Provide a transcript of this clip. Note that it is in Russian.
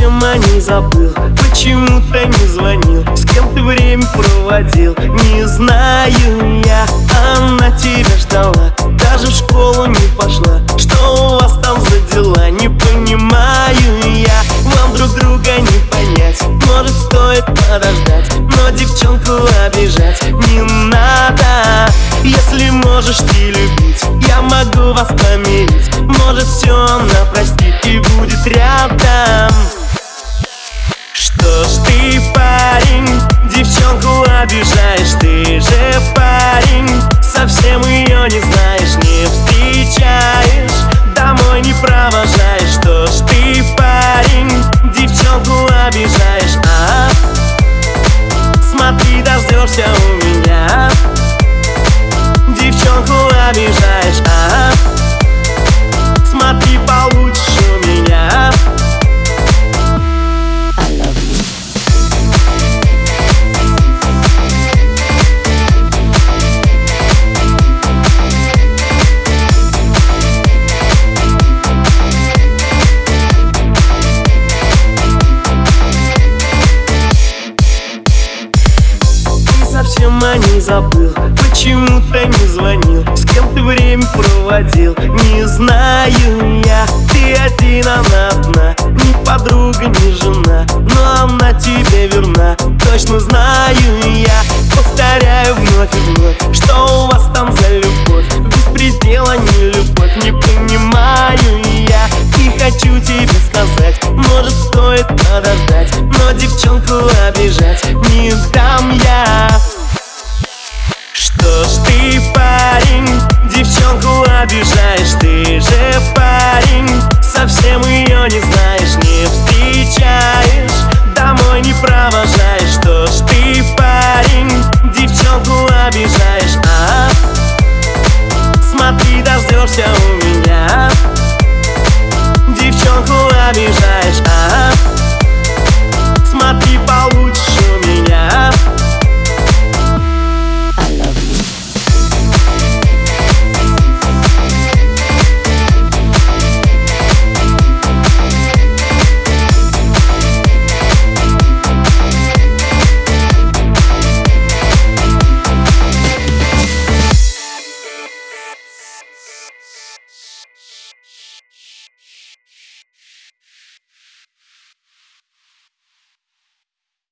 о ней забыл. Почему ты не звонил, с кем ты время проводил? Не знаю я, она тебя ждала. Даже в школу не пошла. Что у вас там за дела, не понимаю я. Вам друг друга не понять, может стоит подождать Но девчонку обижать не надо. Если можешь ты любить, я могу вас помирить. Может все она простит и будет рядом девчонку совсем о ней забыл. Почему ты не звонил. С кем ты время проводил? Не знаю я. Ты один, она одна. Ни подруга, ни жена. Но она тебе верна. Точно знаю я. Повторяю вновь и вновь Что у вас там за любовь? Беспредела не любовь. Не понимаю я. И хочу тебе сказать Может стоит подождать Но девчонку обижать Не дам я обижаешь Ты же парень, совсем ее